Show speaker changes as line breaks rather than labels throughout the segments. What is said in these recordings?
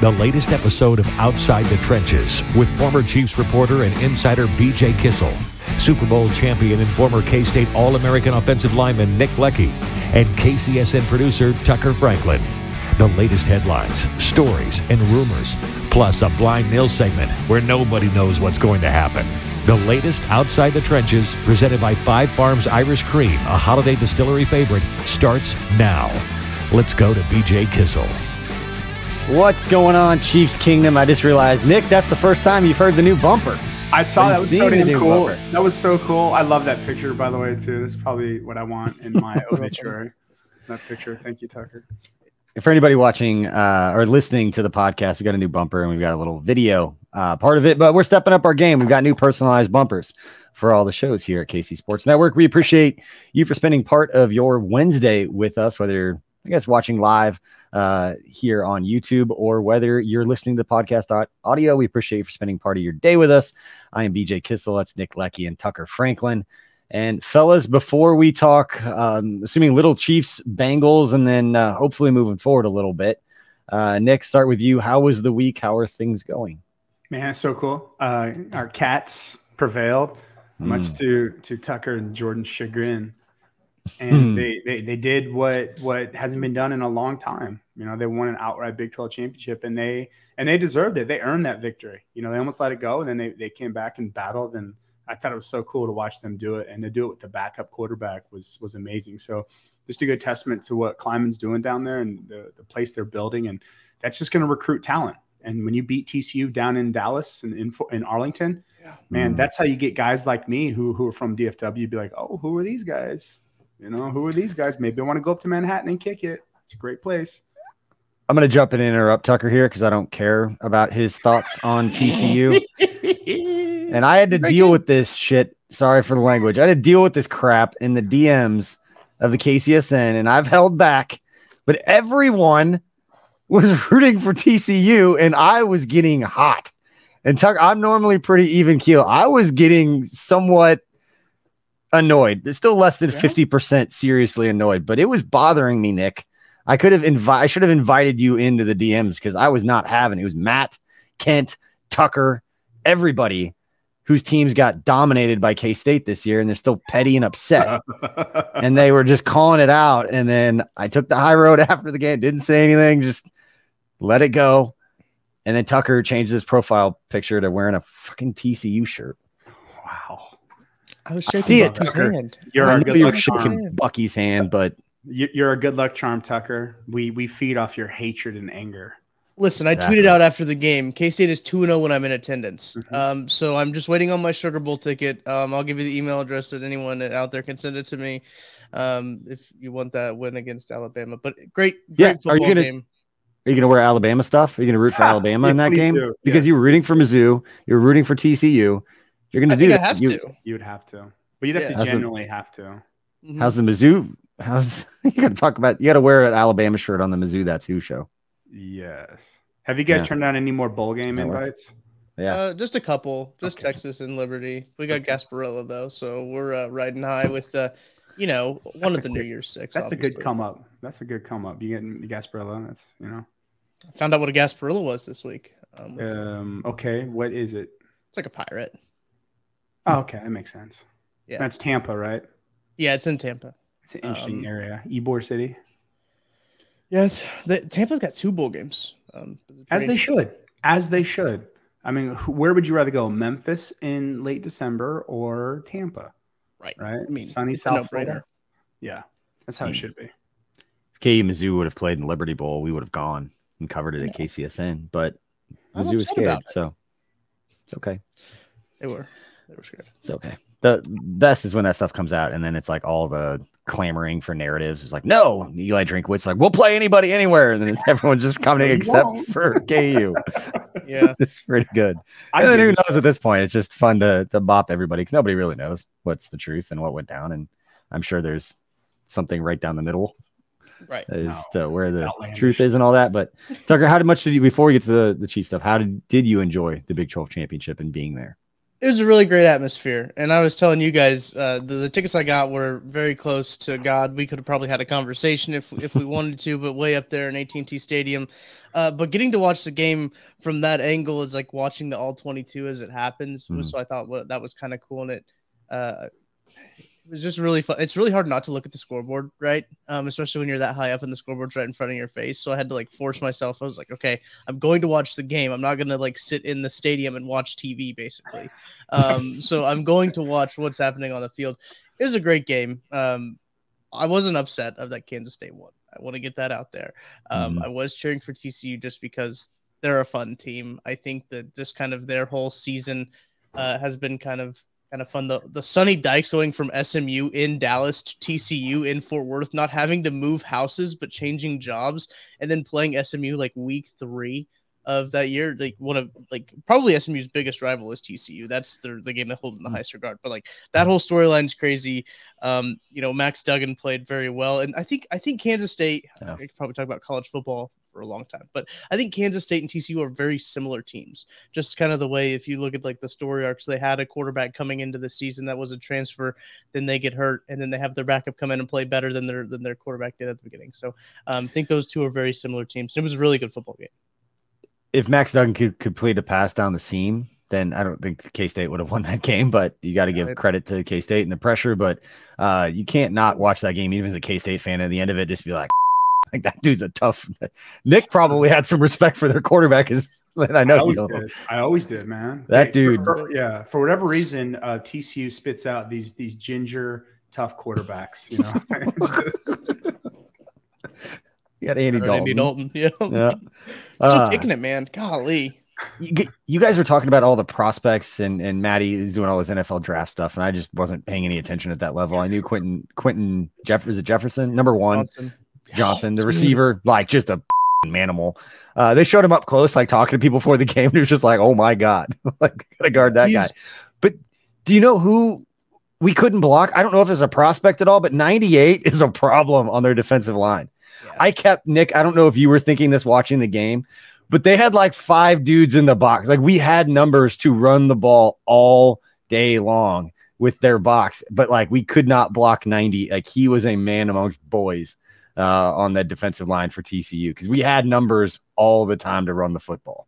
the latest episode of Outside the Trenches with former Chiefs reporter and insider BJ Kissel, Super Bowl champion and former K State All American offensive lineman Nick Leckey, and KCSN producer Tucker Franklin. The latest headlines, stories, and rumors, plus a blind nil segment where nobody knows what's going to happen. The latest Outside the Trenches, presented by Five Farms Irish Cream, a holiday distillery favorite, starts now. Let's go to BJ Kissel.
What's going on, Chiefs Kingdom? I just realized, Nick, that's the first time you've heard the new bumper.
I saw that was so damn cool.
bumper?
That was so cool. I love that picture, by the way, too. That's probably what I want in my obituary. That picture. Thank you, Tucker.
For anybody watching uh, or listening to the podcast, we got a new bumper and we've got a little video uh, part of it, but we're stepping up our game. We've got new personalized bumpers for all the shows here at KC Sports Network. We appreciate you for spending part of your Wednesday with us, whether you're, I guess, watching live uh, here on YouTube or whether you're listening to the podcast audio. We appreciate you for spending part of your day with us. I am BJ Kissel. That's Nick Leckey and Tucker Franklin. And fellas, before we talk, um, assuming little Chiefs, Bengals, and then uh, hopefully moving forward a little bit, uh, Nick, start with you. How was the week? How are things going?
Man, it's so cool. Uh, our cats prevailed, much
Hmm.
to to Tucker and Jordan's chagrin. And they, they they did what what hasn't been done in a long time. You know, they won an outright Big 12 championship, and they and they deserved it. They earned that victory. You know, they almost let it go, and then they they came back and battled. And I thought it was so cool to watch them do it, and to do it with the backup quarterback was was amazing. So just a good testament to what Klieman's doing down there and the the place they're building, and that's just going to recruit talent. And when you beat TCU down in Dallas and in, in Arlington, man,
Mhm.
that's how you get guys like me who who are from DFW be like, oh, who are these guys? You know, who are these guys? Maybe I want to go up to Manhattan and kick it. It's a great place.
I'm going to jump in and interrupt Tucker here because I don't care about his thoughts on TCU. and I had to deal with this shit. Sorry for the language. I had to deal with this crap in the DMs of the KCSN, and I've held back, but everyone was rooting for TCU, and I was getting hot. And Tucker, I'm normally pretty even keel. I was getting somewhat annoyed. It's still less than
Yeah.
50% seriously annoyed, but it was bothering me, Nick. I could have invited, I should have invited you into the DMs because I was not having it. It was Matt, Kent, Tucker, everybody whose teams got dominated by K State this year, and they're still petty and upset. and they were just calling it out. And then I took the high road after the game, didn't say anything, just let it go. And then Tucker changed his profile picture to wearing a fucking TCU shirt.
wow.
I was
I
shaking
see it,
Bucky's
Tucker.
hand.
You're
I
a
know
good
you're
luck charm.
shaking Bucky's hand, but
You- You're a good luck charm, Tucker. We we feed off your hatred and anger.
Listen, I
Exactly.
tweeted out after the game. K State is 2 0 when I'm in attendance.
Mhm.
Um, so I'm just waiting on my Sugar Bowl ticket. Um, I'll give you the email address that anyone out there can send it to me um, if you want that win against Alabama. But great, great
Yeah, are
football
you gonna-
game.
are you going to wear Alabama stuff? Are you going to root for Alabama in that
please
game?
do.
Because
Yes.
you were rooting for Mizzou, you're rooting for TCU. You're going
I
to do
think I
that.
have
You-
to.
You would have to, but you'd have
Yeah.
to
That's
genuinely have to.
Mhm.
How's the Mizzou? How's you got to talk about? You got to wear an Alabama shirt on the Mizzou That's Who show.
Yes. Have you guys
Yeah.
turned down any more bowl game
Does that work?
invites?
Yeah,
Uh, just a couple, just
Okay.
Texas and Liberty. We got Gasparilla though, so we're uh, riding high with uh, you know, one
That's
of
a
the New Year's Six.
That's a good come up. That's a good come up. You getting the Gasparilla? That's you know.
I found out what a Gasparilla was this week. Um,
Um. Okay. What is it?
it's like a pirate.
Oh, okay, that makes sense.
Yeah.
That's Tampa, right?
Yeah, it's in Tampa.
It's an interesting
Um,
area. Ybor City,
Yes, the, Tampa's got two bowl games. Um,
as they should, as they should. I mean, who- where would you rather go? Memphis in late December or Tampa?
Right.
Right.
I mean,
sunny South
no-brainer.
Florida. Yeah, that's how it
Hmm.
should be.
If KU Mizzou would have played in the Liberty Bowl, we would have gone and covered it at KCSN. But
I'm
Mizzou was scared, so it's okay.
They were. They were scared.
It's okay. The best is when that stuff comes out, and then it's like all the clamoring for narratives. It's like, no, Eli Drinkwitz, like, we'll play anybody anywhere, and then it's, everyone's just coming except
won't.
for KU.
Yeah.
it's pretty good.
I
and then who knows at this point? It's just fun to to bop everybody because nobody really knows what's the truth and what went down, and I'm sure there's something right down the middle
Right.
as
No,
to where the
outlandish.
truth is and all that. But Tucker, how much did you before we get to the the Chief stuff? How did did you enjoy the Big 12 championship and being there?
It was a really great atmosphere, and I was telling you guys uh, the, the tickets I got were very close to God. We could have probably had a conversation if if we wanted to, but way up there in AT&T Stadium. Uh, but getting to watch the game from that angle is like watching the all 22 as it happens.
Mhm.
So I thought well, that was kind of cool, and it uh, it was just really fun. It's really hard not to look at the scoreboard, right? Um, especially when you're that high up and the scoreboard's right in front of your face. So I had to like force myself. I was like, okay, I'm going to watch the game. I'm not gonna like sit in the stadium and watch TV, basically. Um, so I'm going to watch what's happening on the field. It was a great game. Um, I wasn't upset of that Kansas State won. I want to get that out there. Um,
Mhm.
I was cheering for TCU just because they're a fun team. I think that just kind of their whole season uh, has been kind of kind of fun. The the Sonny Dykes going from SMU in Dallas to TCU in Fort Worth, not having to move houses but changing jobs, and then playing SMU like week three of that year. Like one of like probably SMU's biggest rival is TCU. That's the the game they hold in the highest regard. But like that whole storyline's crazy. Um, you know, Max Duggan played very well, and I think I think Kansas State.
Yeah.
I could probably talk about college football for a long time, but I think Kansas State and TCU are very similar teams. Just kind of the way if you look at like the story arcs, they had a quarterback coming into the season that was a transfer, then they get hurt, and then they have their backup come in and play better than their than their quarterback did at the beginning. So um, I think those two are very similar teams. It was a really good football game.
If Max Duggan could complete a pass down the seam, then I don't think K State would have won that game. But you got to give credit to K State and the pressure. But uh, you can't not watch that game, even as a K State fan. At the end of it, just be like, like that dude's a tough. Nick probably had some respect for their quarterback. Is I
I
know you
always
don't.
did. I always did, man.
That
They- for-
dude-
for- yeah, for whatever reason, uh, TCU spits out these these ginger tough quarterbacks. You know,
You got Andy
Or
Dalton.
Andy Dalton, yeah.
Yeah.
Still
Uh,
kicking it, man. Golly.
you, you guys were talking about all the prospects and and Maddie is doing all this NFL draft stuff, and I just wasn't paying any attention at that level. I knew Quentin Quentin Jeff is it Jefferson number one
Johnson.
Johnson, the receiver, like just a manimal. Uh, they showed him up close, like talking to people before the game. And it was just like, oh my god, like gotta guard that guy. But do you know who we couldn't block? I don't know if it's a prospect at all, but 98 is a problem on their defensive line.
Yeah.
I kept Nick. I don't know if you were thinking this watching the game, but they had like five dudes in the box. Like we had numbers to run the ball all day long with their box, but like we could not block 90. Like he was a man amongst boys uh, on that defensive line for TCU because we had numbers all the time to run the football.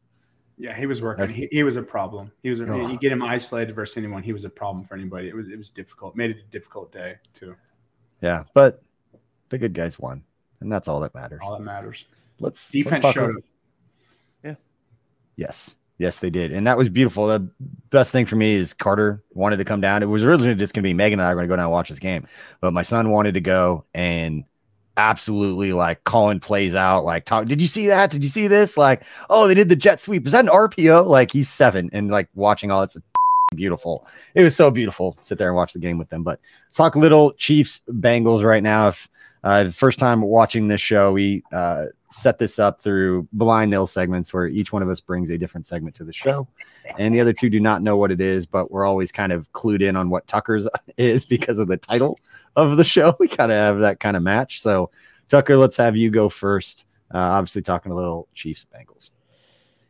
yeah, he was working. He, he was a problem. He was. A,
Ugh.
you get him isolated versus anyone. He was a problem for anybody. It was. It was difficult. Made it a difficult day too.
Yeah, but the good guys won, and that's all that matters.
All that matters.
Let's
Defense
let's
showed
about-
up.
Yes. Yes, they did. And that was beautiful. The best thing for me is Carter wanted to come down. It was originally just going to be Megan and I were going to go down and watch this game, but my son wanted to go and absolutely like calling plays out. Like, talk, did you see that? Did you see this? Like, oh, they did the jet sweep. Is that an RPO? Like, he's seven and like watching all it's beautiful. It was so beautiful. Sit there and watch the game with them. But talk little Chiefs Bengals right now. If uh, the first time watching this show, we uh, set this up through blind nil segments where each one of us brings a different segment to the show, and the other two do not know what it is, but we're always kind of clued in on what Tucker's is because of the title of the show. We kind of have that kind of match. So, Tucker, let's have you go first. Uh, obviously, talking a little Chiefs Bengals.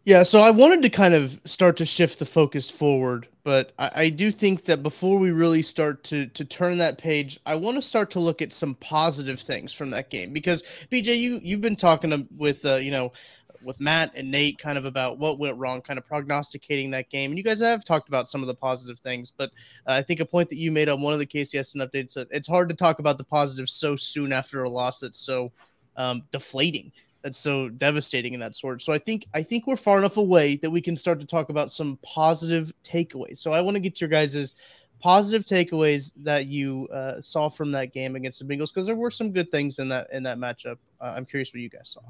Yeah, so I wanted to kind of start to shift the focus forward, but I, I, do think that before we really start to to turn that page, I want to start to look at some positive things from that game because BJ, you you've been talking with uh, you know with Matt and Nate kind of about what went wrong, kind of prognosticating that game, and you guys have talked about some of the positive things, but uh, I think a point that you made on one of the KCSN updates, that it's hard to talk about the positives so soon after a loss that's so um, deflating that's so devastating in that sort. So I think I think we're far enough away that we can start to talk about some positive takeaways. So I want to get your guys's positive takeaways that you uh, saw from that game against the Bengals because there were some good things in that in that matchup. Uh, I'm curious what you guys saw.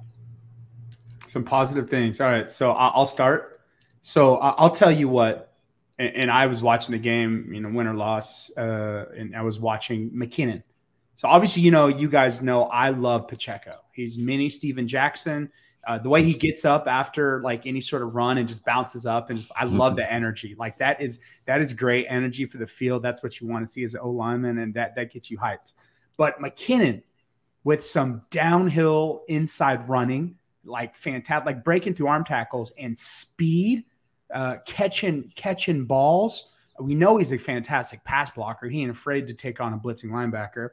Some positive things. All right, so I'll start. So I'll tell you what. And I was watching the game, you know, win or loss, uh, and I was watching McKinnon so obviously, you know, you guys know I love Pacheco. He's mini Steven Jackson. Uh, the way he gets up after like any sort of run and just bounces up and just, I love mm-hmm. the energy. Like that is that is great energy for the field. That's what you want to see as an O lineman, and that that gets you hyped. But McKinnon with some downhill inside running, like fantastic, like breaking through arm tackles and speed, uh, catching catching balls. We know he's a fantastic pass blocker. He ain't afraid to take on a blitzing linebacker.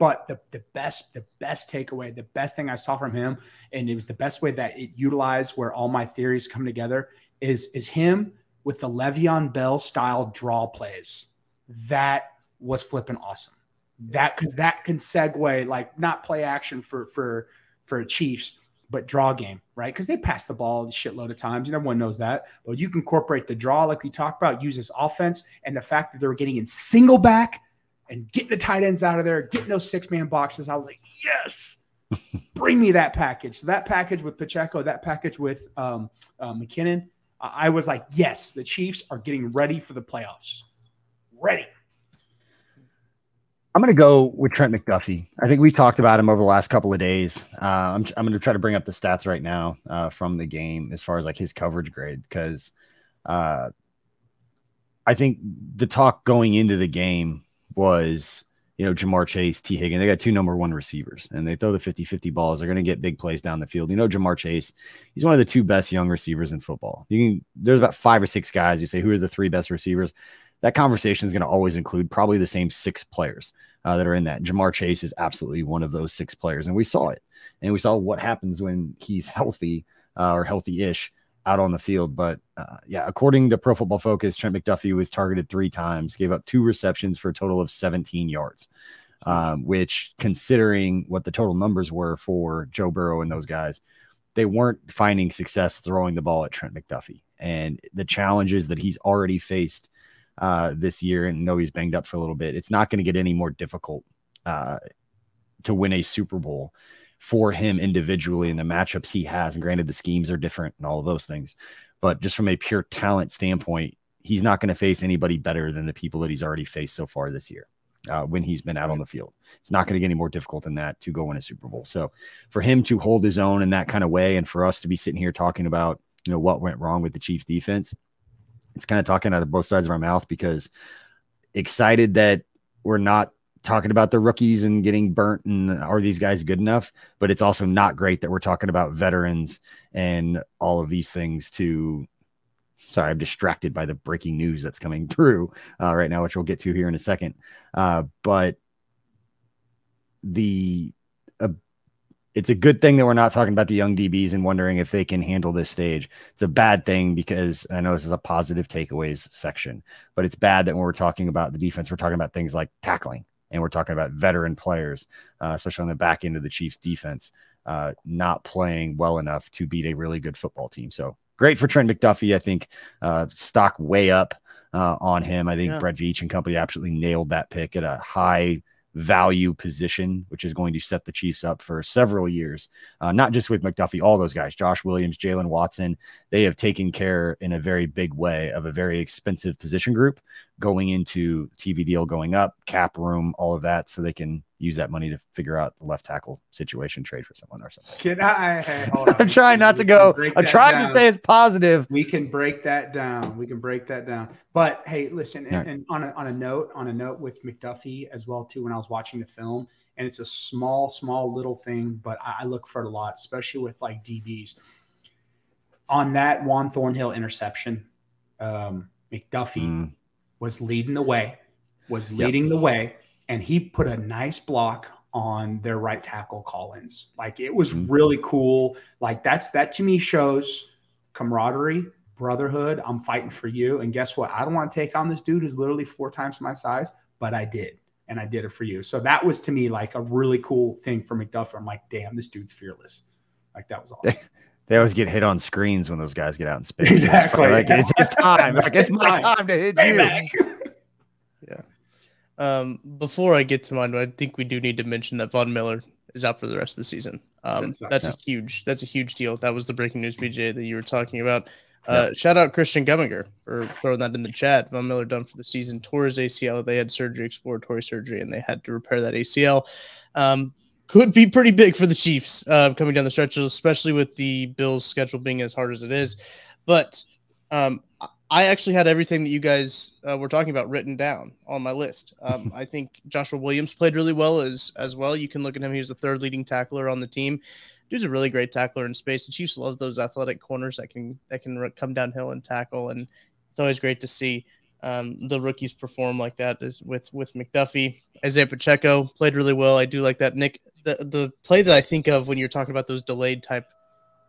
But the, the best, the best takeaway, the best thing I saw from him, and it was the best way that it utilized where all my theories come together, is is him with the Le'Veon Bell style draw plays. That was flipping awesome. That because that can segue like not play action for for for Chiefs, but draw game, right? Because they pass the ball a shitload of times, and everyone knows that. But you can incorporate the draw, like we talked about, use this offense, and the fact that they were getting in single back and getting the tight ends out of there, getting those six man boxes. I was like, yes, bring me that package. So that package with Pacheco, that package with um, uh, McKinnon, I was like, yes, the Chiefs are getting ready for the playoffs. Ready.
I'm going to go with Trent McDuffie. I think we talked about him over the last couple of days. Uh, I'm, I'm going to try to bring up the stats right now uh, from the game as far as like his coverage grade because uh, I think the talk going into the game was you know, Ja'Marr Chase, Tee Higgins. They got two number one receivers and they throw the 50 50 balls. They're going to get big plays down the field. You know, Ja'Marr Chase, he's one of the two best young receivers in football. You can, there's about five or six guys. You say, who are the three best receivers? That conversation is going to always include probably the same six players uh, that are in that. Ja'Marr Chase is absolutely one of those six players. And we saw it. And we saw what happens when he's healthy uh, or healthy ish out on the field. But uh, yeah, according to Pro Football Focus, Trent McDuffie was targeted three times, gave up two receptions for a total of 17 yards, um, which, considering what the total numbers were for Joe Burrow and those guys, they weren't finding success throwing the ball at Trent McDuffie. And the challenges that he's already faced uh, this year, and know he's banged up for a little bit, it's not going to get any more difficult uh, to win a Super Bowl for him individually and the matchups he has. And granted, the schemes are different and all of those things, but just from a pure talent standpoint, he's not going to face anybody better than the people that he's already faced so far this year. Uh, when he's been out on the field, it's not going to get any more difficult than that to go win a Super Bowl. So, for him to hold his own in that kind of way, and for us to be sitting here talking about you know what went wrong with the Chiefs defense, it's kind of talking out of both sides of our mouth because excited that we're not talking about the rookies and getting burnt and are these guys good enough? But it's also not great that we're talking about veterans and all of these things to sorry i'm distracted by the breaking news that's coming through uh, right now which we'll get to here in a second. Uh, but the uh, it's a good thing that we're not talking about the young dbs and wondering if they can handle this stage. It's a bad thing because i know this is a positive takeaways section but it's bad that when we're talking about the defense we're talking about things like tackling and we're talking about veteran players, uh, especially on the back end of the Chiefs defense, uh, not playing well enough to beat a really good football team. So great for Trent McDuffie. I think uh, stock way up uh, on him. I think yeah. Brett Veach and company absolutely nailed that pick at a high value position, which is going to set the Chiefs up for several years. Uh, not just with McDuffie, all those guys, Josh Williams, Jaylen Watson, they have taken care in a very big way of a very expensive position group going into TV deal going up, cap room, all of that, so they can use that money to figure out the left tackle situation, trade for someone or something.
Can I? Hey,
I'm trying not to go. I'm trying down. to stay as positive.
We can break that down. We can break that down. But hey, listen, and, right. and, on a on a note, on a note with McDuffie as well too. When I was watching the film, and it's a small, small little thing, but I, I look for it a lot, especially with like DBs. on that Juan Thornhill interception, um, McDuffie mm. was leading the way, was leading yep. the way, and he put a nice block on their right tackle Collins. Like it was mm. really cool. Like that's that to me shows camaraderie, brotherhood. I'm fighting for you. And guess what? I don't want to take on this dude who's literally four times my size, but I did. And I did it for you. So that was to me like a really cool thing for McDuffie. I'm like, damn, this dude's fearless. Like that was awesome.
They always get hit on screens when those guys get out in space.
Exactly.
Like it's his time. Like it's, it's my time. time to hit you.
Um, before I get to mine, I think we do need to mention that Von Miller is out for the rest of the season. Um, that's a huge. That's a huge deal. That was the breaking news, BJ, that you were talking about. Uh, yeah. Shout out Christian Gumminger for throwing that in the chat. Von Miller done for the season. Tore his ACL. They had surgery, exploratory surgery, and they had to repair that ACL. Um, could be pretty big for the Chiefs uh, coming down the stretch, especially with the Bills' schedule being as hard as it is. But um, I actually had everything that you guys uh, were talking about written down on my list. Um, I think Joshua Williams played really well as as well. You can look at him; he was the third leading tackler on the team. Dude's a really great tackler in space. The Chiefs love those athletic corners that can that can come downhill and tackle, and it's always great to see um, the rookies perform like that. Is with with McDuffie, Isaiah Pacheco played really well. I do like that. Nick the the play that I think of when you're talking about those delayed type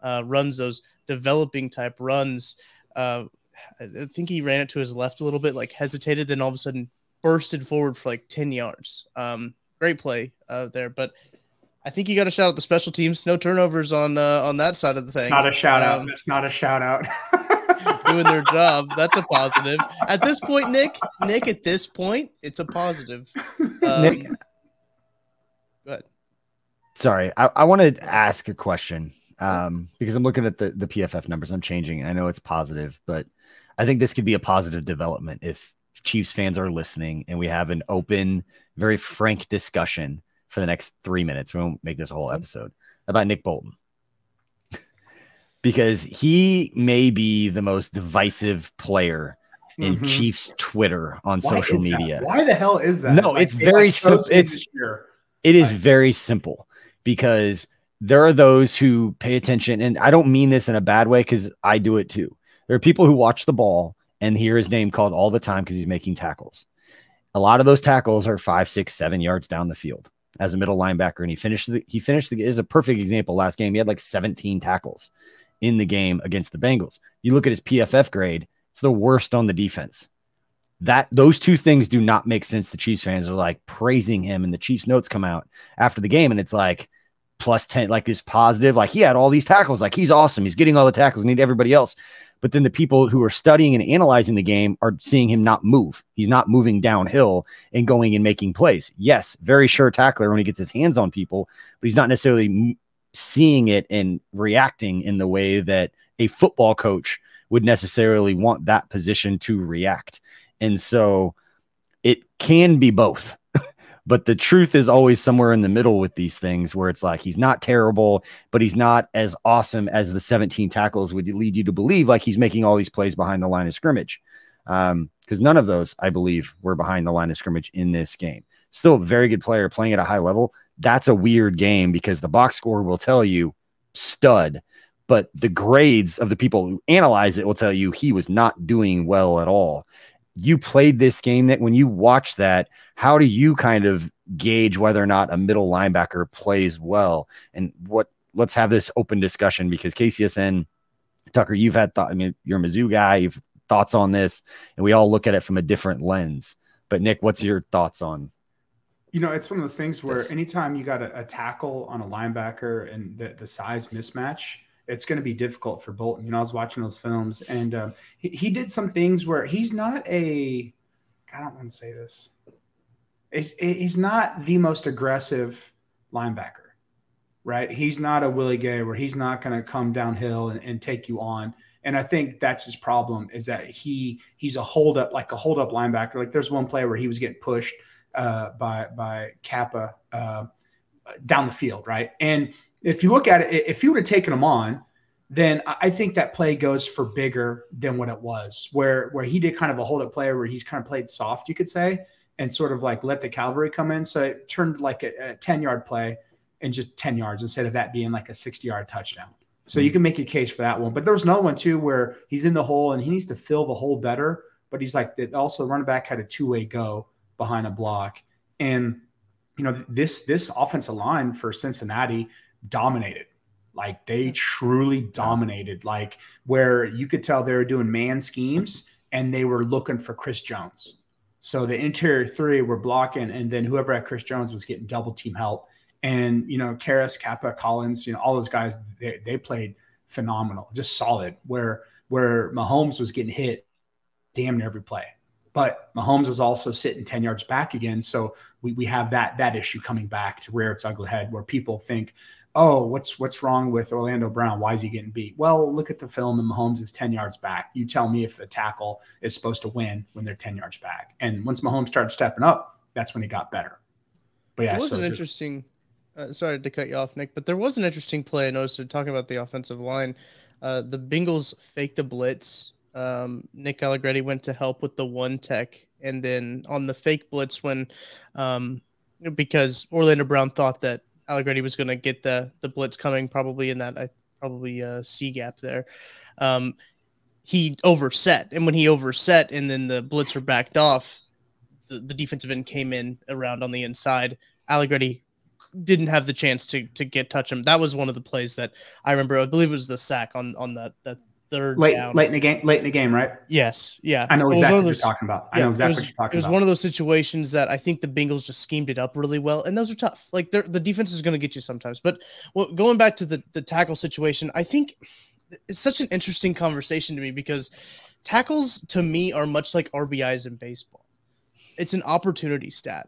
uh, runs, those developing type runs. Uh, I think he ran it to his left a little bit, like hesitated, then all of a sudden bursted forward for like ten yards. Um, great play uh, there, but I think you got to shout out the special teams. No turnovers on uh, on that side of the thing.
Not a shout out. Um, it's not a shout out.
doing their job. That's a positive. At this point, Nick, Nick, at this point, it's a positive. Um, Nick,
sorry, I, I want to ask a question um, because I'm looking at the, the PFF numbers. I'm changing. I know it's positive, but I think this could be a positive development if Chiefs fans are listening and we have an open, very frank discussion for the next three minutes. We won't make this a whole mm-hmm. episode about Nick Bolton because he may be the most divisive player in mm-hmm. Chiefs Twitter on Why social media.
That? Why the hell is that?
No, like, it's very simple. It's it is very simple because there are those who pay attention. And I don't mean this in a bad way because I do it too. There are people who watch the ball and hear his name called all the time because he's making tackles. A lot of those tackles are five, six, seven yards down the field as a middle linebacker. And he finished the, he finished the, is a perfect example last game. He had like 17 tackles in the game against the Bengals. You look at his PFF grade, it's the worst on the defense. That those two things do not make sense. The Chiefs fans are like praising him, and the Chiefs notes come out after the game, and it's like plus 10, like this positive, like he had all these tackles, like he's awesome. He's getting all the tackles, need everybody else. But then the people who are studying and analyzing the game are seeing him not move. He's not moving downhill and going and making plays. Yes, very sure tackler when he gets his hands on people, but he's not necessarily seeing it and reacting in the way that a football coach would necessarily want that position to react. And so it can be both. But the truth is always somewhere in the middle with these things where it's like he's not terrible, but he's not as awesome as the 17 tackles would lead you to believe like he's making all these plays behind the line of scrimmage. Um, because none of those, I believe, were behind the line of scrimmage in this game. Still a very good player playing at a high level. That's a weird game because the box score will tell you stud, but the grades of the people who analyze it will tell you he was not doing well at all you played this game that when you watch that, how do you kind of gauge whether or not a middle linebacker plays well? And what let's have this open discussion because KCSN, Tucker, you've had thought, I mean, you're a Mizzou guy, you've thoughts on this, and we all look at it from a different lens. But Nick, what's your thoughts on
you know, it's one of those things where anytime you got a, a tackle on a linebacker and the, the size mismatch, it's going to be difficult for Bolton. You know, I was watching those films, and um, he, he did some things where he's not a. I don't want to say this. He's, he's not the most aggressive linebacker, right? He's not a Willie Gay where he's not going to come downhill and, and take you on. And I think that's his problem is that he he's a hold up like a hold up linebacker. Like there's one play where he was getting pushed uh, by by Cappa uh, down the field, right? And if you look at it, if you would have taken him on, then I think that play goes for bigger than what it was, where where he did kind of a hold up play where he's kind of played soft, you could say, and sort of like let the cavalry come in. So it turned like a, a 10 yard play and just 10 yards instead of that being like a 60 yard touchdown. So you hmm. can make a case for that one. But there was another one too where he's in the hole and he needs to fill the hole better. But he's like also running back had a two way go behind a block. And you know, this this offensive line for Cincinnati dominated. Like they mm-hmm. truly dominated. Like where you could tell they were doing man schemes and they were looking for Chris Jones. So the interior three were blocking, and then whoever had Chris Jones was getting double team help. And you know, Karras, Cappa, Collins, you know, all those guys, they, they played phenomenal, just solid. Where where Mahomes was getting hit damn near every play. But Mahomes is also sitting 10 yards back again. So we, we have that that issue coming back to rear its ugly head where people think, oh, what's what's wrong with Orlando Brown? Why is he getting beat? Well, look at the film and Mahomes is 10 yards back. You tell me if a tackle is supposed to win when they're 10 yards back. And once Mahomes started stepping up, that's when he got better. But yeah,
it was
so
an
just-
interesting. Uh, sorry to cut you off, Nick, but there was an interesting play I noticed. Talking about the offensive line, uh, the Bengals faked a blitz. Um, Nick Allegretti went to help with the one tech, and then on the fake blitz, when um, because Orlando Brown thought that Allegretti was going to get the the blitz coming probably in that I probably uh, C gap there. Um, he overset, and when he overset, and then the blitzer backed off, the, the defensive end came in around on the inside. Allegretti didn't have the chance to to get touch him. That was one of the plays that I remember. I believe it was the sack on on that that third
late
down.
late in the game, late in the game, right?
Yes, yeah.
I know exactly what you're talking about. I
yeah,
know exactly
was,
what you're talking about.
It was
about.
one of those situations that I think the Bengals just schemed it up really well, and those are tough. Like the defense is going to get you sometimes. But well, going back to the the tackle situation, I think it's such an interesting conversation to me because tackles to me are much like RBIs in baseball. It's an opportunity stat.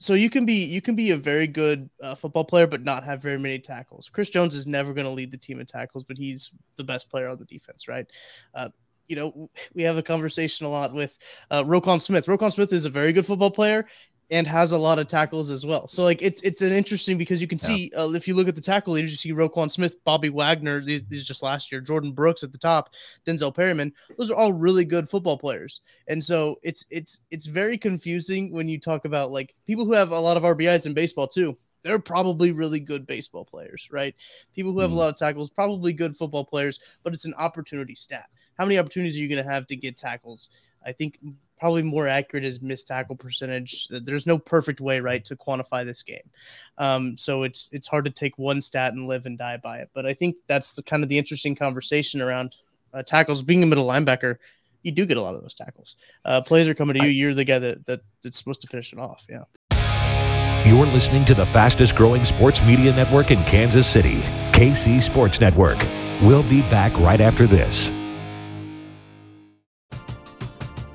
So you can be you can be a very good uh, football player but not have very many tackles. Chris Jones is never going to lead the team in tackles, but he's the best player on the defense, right? Uh, you know, we have a conversation a lot with uh, Roquan Smith. Roquan Smith is a very good football player and has a lot of tackles as well. So like it's it's an interesting because you can see uh, if you look at the tackle leaders, you see Roquan Smith, Bobby Wagner. These, these just last year, Jordyn Brooks at the top, Denzel Perryman. Those are all really good football players. And so it's it's it's very confusing when you talk about like people who have a lot of RBIs in baseball too. They're probably really good baseball players, right? People who have a
Mhm.
lot of tackles, probably good football players, but it's an opportunity stat. How many opportunities are you going to have to get tackles? I think probably more accurate is missed tackle percentage. There's no perfect way, right, to quantify this game. Um, so it's it's hard to take one stat and live and die by it. But I think that's the kind of the interesting conversation around uh, tackles. Being a middle linebacker, you do get a lot of those tackles. Uh, plays are coming to you. You're the guy that, that that's supposed to finish it off. Yeah.
You're listening to the fastest growing sports media network in Kansas City, KC Sports Network. We'll be back right after this.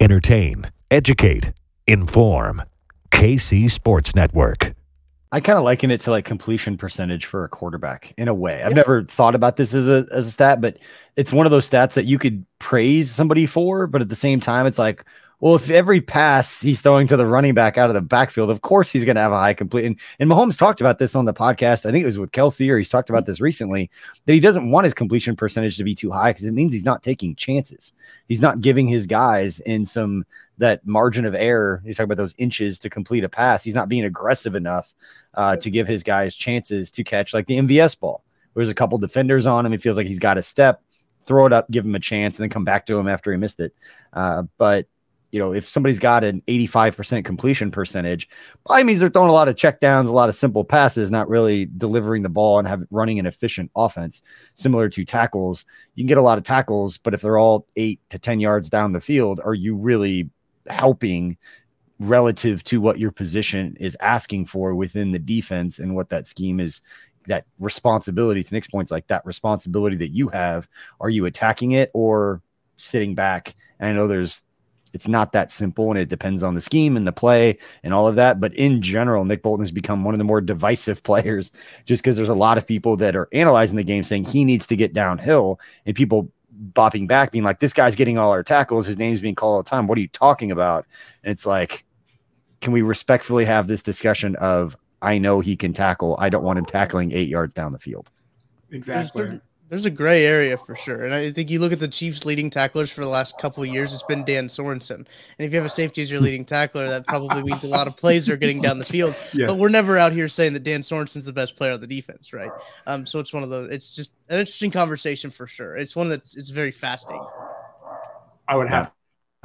Entertain, educate, inform. KC Sports Network.
I kind of liken it to like completion percentage for a quarterback in a way. I've never thought about this as a as a stat, but it's one of those stats that you could praise somebody for, but at the same time, it's like, Well, if every pass he's throwing to the running back out of the backfield, of course he's going to have a high complete. And, and Mahomes talked about this on the podcast. I think it was with Kelce, or he's talked about this recently that he doesn't want his completion percentage to be too high because it means he's not taking chances. He's not giving his guys in some that margin of error. He's talking about those inches to complete a pass. He's not being aggressive enough uh, to give his guys chances to catch like the MVS ball. There's a couple defenders on him. He feels like he's got a step, throw it up, give him a chance, and then come back to him after he missed it. Uh, but you know, if somebody's got an 85% completion percentage, probably means they're throwing a lot of checkdowns, a lot of simple passes, not really delivering the ball and have running an efficient offense. Similar to tackles, you can get a lot of tackles, but if they're all eight to 10 yards down the field, are you really helping relative to what your position is asking for within the defense and what that scheme is? That responsibility to Nick's points, like that responsibility that you have, are you attacking it or sitting back? And I know there's it's not that simple and it depends on the scheme and the play and all of that. But in general, Nick Bolton has become one of the more divisive players just because there's a lot of people that are analyzing the game saying he needs to get downhill and people bopping back, being like, this guy's getting all our tackles. His name's being called all the time. What are you talking about? And it's like, can we respectfully have this discussion of, I know he can tackle. I don't want him tackling eight yards down the field.
Exactly
there's a gray area for sure. And I think you look at the Chiefs' leading tacklers for the last couple of years, it's been Dan Sorensen. And if you have a safety as your leading tackler, that probably means a lot of plays are getting down the field. Yes. But we're never out here saying that Dan Sorensen's the best player on the defense, right? Um, so it's one of those, it's just an interesting conversation for sure. It's one that's it's very fascinating.
I would have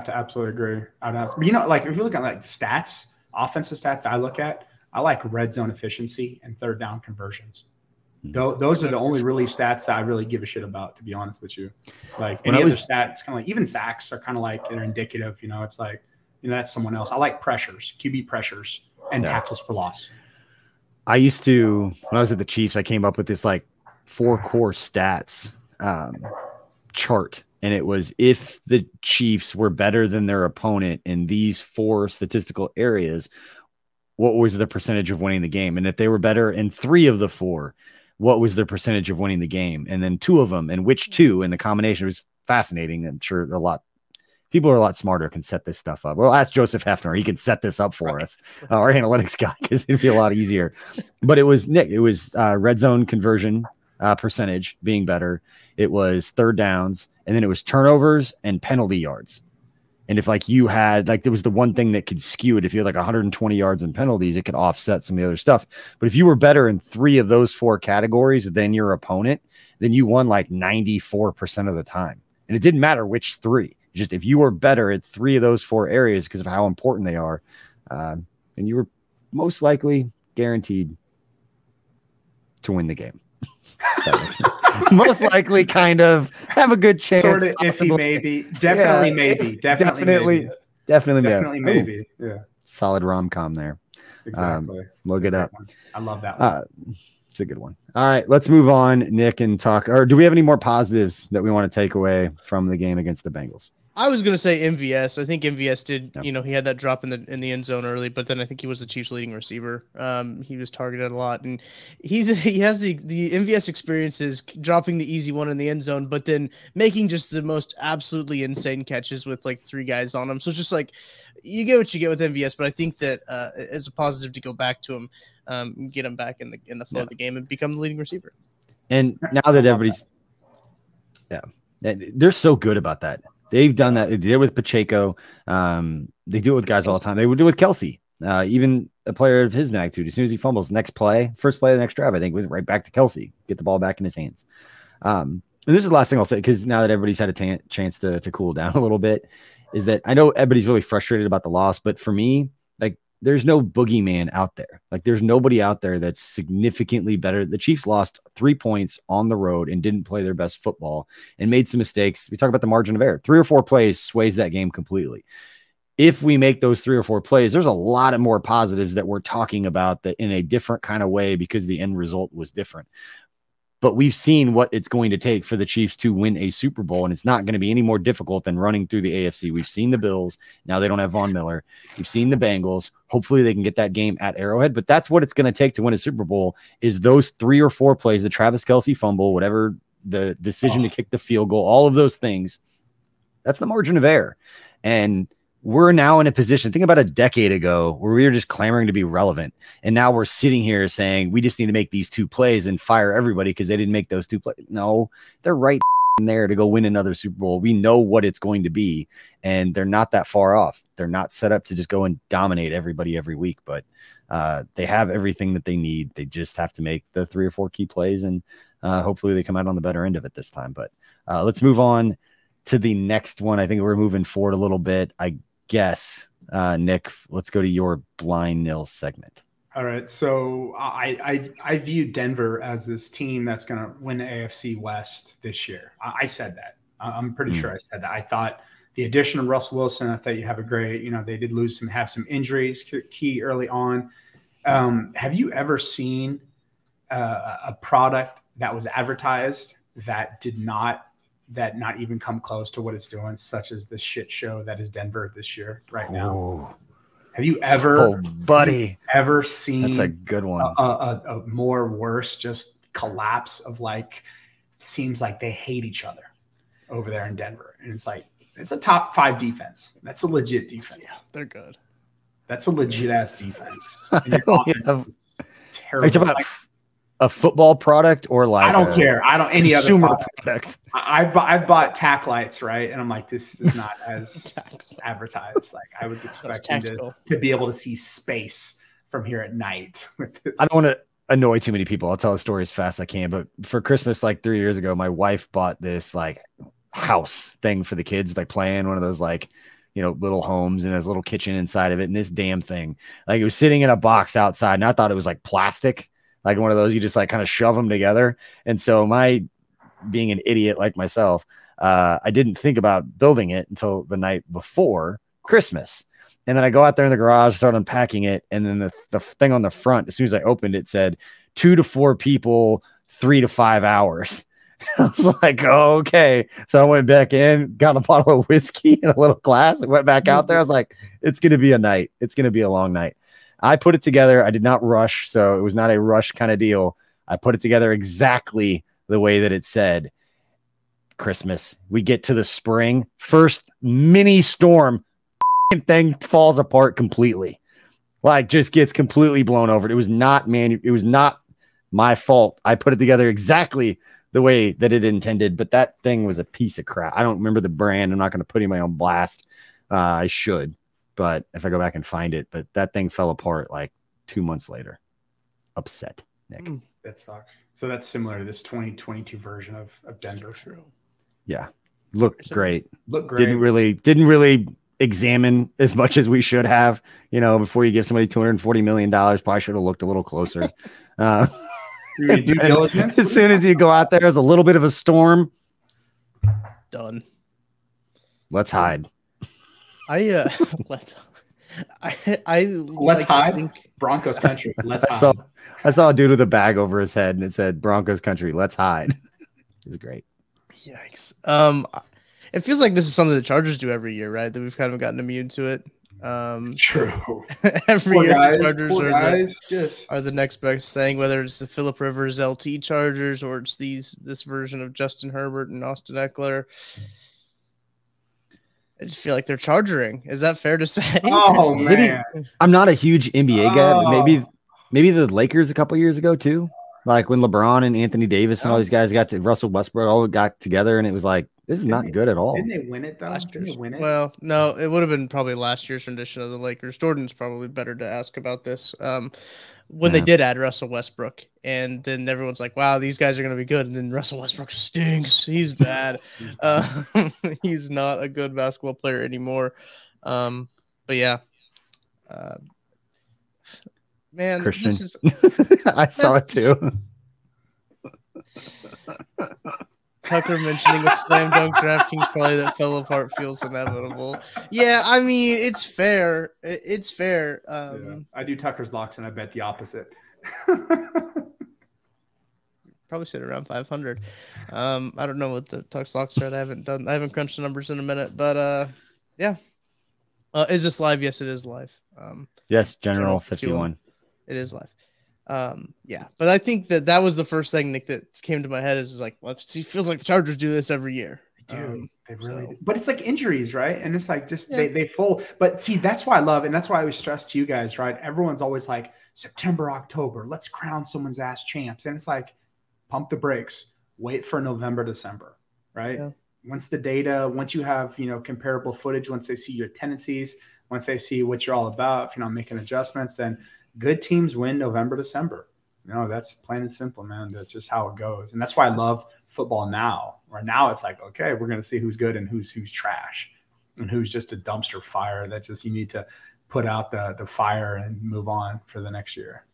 to absolutely agree. I would have, you know, like if you look at like the stats, offensive stats I look at, I like red zone efficiency and third down conversions. Th- those are the only really stats that I really give a shit about, to be honest with you. Like any other stats, kind of like even sacks are kind of like they're indicative. You know, it's like you know that's someone else. I like pressures, QB pressures, and yeah. tackles for loss.
I used to when I was at the Chiefs, I came up with this like four core stats um, chart, and it was if the Chiefs were better than their opponent in these four statistical areas, what was the percentage of winning the game? And if they were better in three of the four, what was their percentage of winning the game, and then two of them, and which two, and the combination was fascinating. I'm sure a lot people are a lot smarter can set this stuff up. We'll ask Joseph Hefner; he can set this up for right. us, uh, our analytics guy, because it'd be a lot easier. But it was Nick. It was uh, red zone conversion uh, percentage being better. It was third downs, and then it was turnovers and penalty yards. And if like you had like there was the one thing that could skew it, if you had like 120 yards in penalties, it could offset some of the other stuff. But if you were better in three of those four categories than your opponent, then you won like 94% of the time. And it didn't matter which three. Just if you were better at three of those four areas because of how important they are, uh, and you were most likely guaranteed to win the game. Most likely, kind of have a good chance.
Sort of iffy, maybe. Definitely, yeah, maybe. Definitely,
definitely,
maybe.
definitely,
definitely, maybe. Yeah.
Solid rom com there.
Exactly.
Um, look it up.
One. I love that one. Uh,
it's a good one. All right, let's move on, Nick, and talk. Or do we have any more positives that we want to take away from the game against the Bengals?
I was gonna say MVS. I think MVS did. Yep. You know, he had that drop in the in the end zone early, but then I think he was the Chiefs' leading receiver. Um, he was targeted a lot, and he's he has the the MVS experiences dropping the easy one in the end zone, but then making just the most absolutely insane catches with like three guys on him. So it's just like you get what you get with MVS, but I think that uh, it's a positive to go back to him, um, get him back in the in the flow yeah. of the game, and become the leading receiver.
And now that everybody's, yeah, they're so good about that They've done that. They did it with Pacheco. Um, they do it with guys all the time. They would do it with Kelce. Uh, even a player of his magnitude, as soon as he fumbles, next play, first play of the next drive, I think was right back to Kelce, get the ball back in his hands. Um, and this is the last thing I'll say because now that everybody's had a t- chance to, to cool down a little bit, is that I know everybody's really frustrated about the loss, but for me, there's no boogeyman out there. Like there's nobody out there that's significantly better. The Chiefs lost three points on the road and didn't play their best football and made some mistakes. We talk about the margin of error. Three or four plays sways that game completely. If we make those three or four plays, there's a lot of more positives that we're talking about that in a different kind of way because the end result was different but we've seen what it's going to take for the Chiefs to win a Super Bowl, and it's not going to be any more difficult than running through the AFC. We've seen the Bills. Now they don't have Von Miller. We've seen the Bengals. Hopefully they can get that game at Arrowhead, but that's what it's going to take to win a Super Bowl is those three or four plays, the Travis Kelce fumble, whatever the decision oh. to kick the field goal, all of those things. That's the margin of error. And we're now in a position, think about a decade ago where we were just clamoring to be relevant. And now we're sitting here saying we just need to make these two plays and fire everybody because they didn't make those two plays. No, they're right there to go win another Super Bowl. We know what it's going to be, and they're not that far off. They're not set up to just go and dominate everybody every week, but uh, they have everything that they need. They just have to make the three or four key plays, and uh, hopefully they come out on the better end of it this time. But uh, let's move on to the next one. I think we're moving forward a little bit. I guess, uh, Nick, let's go to your blind nil segment.
All right. So I, I I view Denver as this team that's going to win the AFC West this year. I, I said that. I'm pretty mm. sure I said that. I thought the addition of Russell Wilson, I thought you have a great, you know, they did lose some, have some injuries key early on. Um, have you ever seen uh, a product that was advertised that did not that not even come close to what it's doing, such as the shit show that is Denver this year right now. Oh. Have you ever,
oh, buddy,
ever seen?
That's a good one.
A, a, a, more worse, just collapse of like, seems like they hate each other over there in Denver, and it's like it's a top five defense. That's a legit defense.
Yeah, they're good.
That's a legit ass defense.
yeah. Terrible. Like, a football product or like
I don't a care. I don't any consumer other product.
product.
I've I've bought tack lights, right? And I'm like, this is not as advertised. Like I was expecting to, to be able to see space from here at night with this.
I don't want to annoy too many people. I'll tell the story as fast as I can. But for Christmas, like three years ago, my wife bought this like house thing for the kids, like playing one of those like you know, little homes and has a little kitchen inside of it. And this damn thing, like it was sitting in a box outside. And I thought it was like plastic like one of those you just like kind of shove them together. And so my being an idiot like myself, uh, I didn't think about building it until the night before Christmas. And then I go out there in the garage, start unpacking it, and then the, the thing on the front, as soon as I opened it, said two to four people, three to five hours. I was like, oh, okay. So I went back in, got a bottle of whiskey and a little glass, and went back out there. I was like, it's gonna be a night. It's gonna be a long night. I put it together. I did not rush, so it was not a rush kind of deal. I put it together exactly the way that it said. Christmas. We get to the spring, first mini storm, thing falls apart completely. Like just gets completely blown over. It was not man. It was not my fault. I put it together exactly the way that it intended, but that thing was a piece of crap. I don't remember the brand. I'm not going to put in my own blast. Uh, I should, but if I go back and find it, but that thing fell apart like two months later. Upset, Nick. Mm,
that sucks. So that's similar to this 2022 version of, of Denver.
So true.
Yeah. Looked great.
Look great.
Didn't really, didn't really examine as much as we should have, you know, before you give somebody $240 million, probably should have looked a little closer. Uh, as soon as you go out there, there's a little bit of a storm.
Done.
Let's hide.
I uh let's I I
let's like, hide think... Broncos country. Let's
I Saw, I saw a dude with a bag over his head and it said Broncos country. Let's hide. it was great.
Yikes. Um it feels like this is something the Chargers do every year, right? That we've kind of gotten immune to it. Um
true.
every poor year guys, the Chargers are the, just... are the next best thing, whether it's the Philip Rivers LT Chargers or it's these this version of Justin Herbert and Austin Ekeler. I just feel like they're charging. Is that fair to say?
Oh man,
I'm not a huge NBA oh. guy, but maybe maybe the Lakers a couple years ago too. Like when LeBron and Anthony Davis and all these guys got to Russell Westbrook all got together, and it was like this is didn't not
they,
good at all.
Didn't they win it though? Last didn't they win it?
Well, no, it would have been probably last year's rendition of the Lakers. Jordan's probably better to ask about this. Um, when yeah. they did add Russell Westbrook, and then everyone's like, "Wow, these guys are going to be good," and then Russell Westbrook stinks. He's bad. uh, he's not a good basketball player anymore. Um, but yeah, uh, man,
Christian, is, I saw it too.
Tucker mentioning a slam dunk DraftKings play that fell apart feels inevitable. Yeah, I mean it's fair. It's fair. Um, yeah.
I do Tucker's locks and I bet the opposite.
probably sit around 500. Um, I don't know what the Tuck's locks are. I haven't done. I haven't crunched the numbers in a minute, but uh, yeah. Uh, is this live? Yes, it is live. Um,
yes, General, General 51.
It is live um yeah but i think that that was the first thing nick that came to my head is, is like well it feels like the chargers do this every year
Dude,
Um,
they really
so-
do. But it's like injuries, right? And it's like just
Yeah.
they they fold. But see, that's why I love, and that's why I always stress to you guys, right? Everyone's always like September, October, let's crown someone's ass champs. And it's like pump the brakes, wait for November, December, right?
Yeah.
Once the data, once you have you know comparable footage, once they see your tendencies, once they see what you're all about, if you're not making adjustments, then good teams win November, December. You know, that's plain and simple, man. That's just how it goes. And that's why I love football now. Right now it's like, okay, we're gonna see who's good and who's who's trash and who's just a dumpster fire that just you need to put out the the fire and move on for the next year.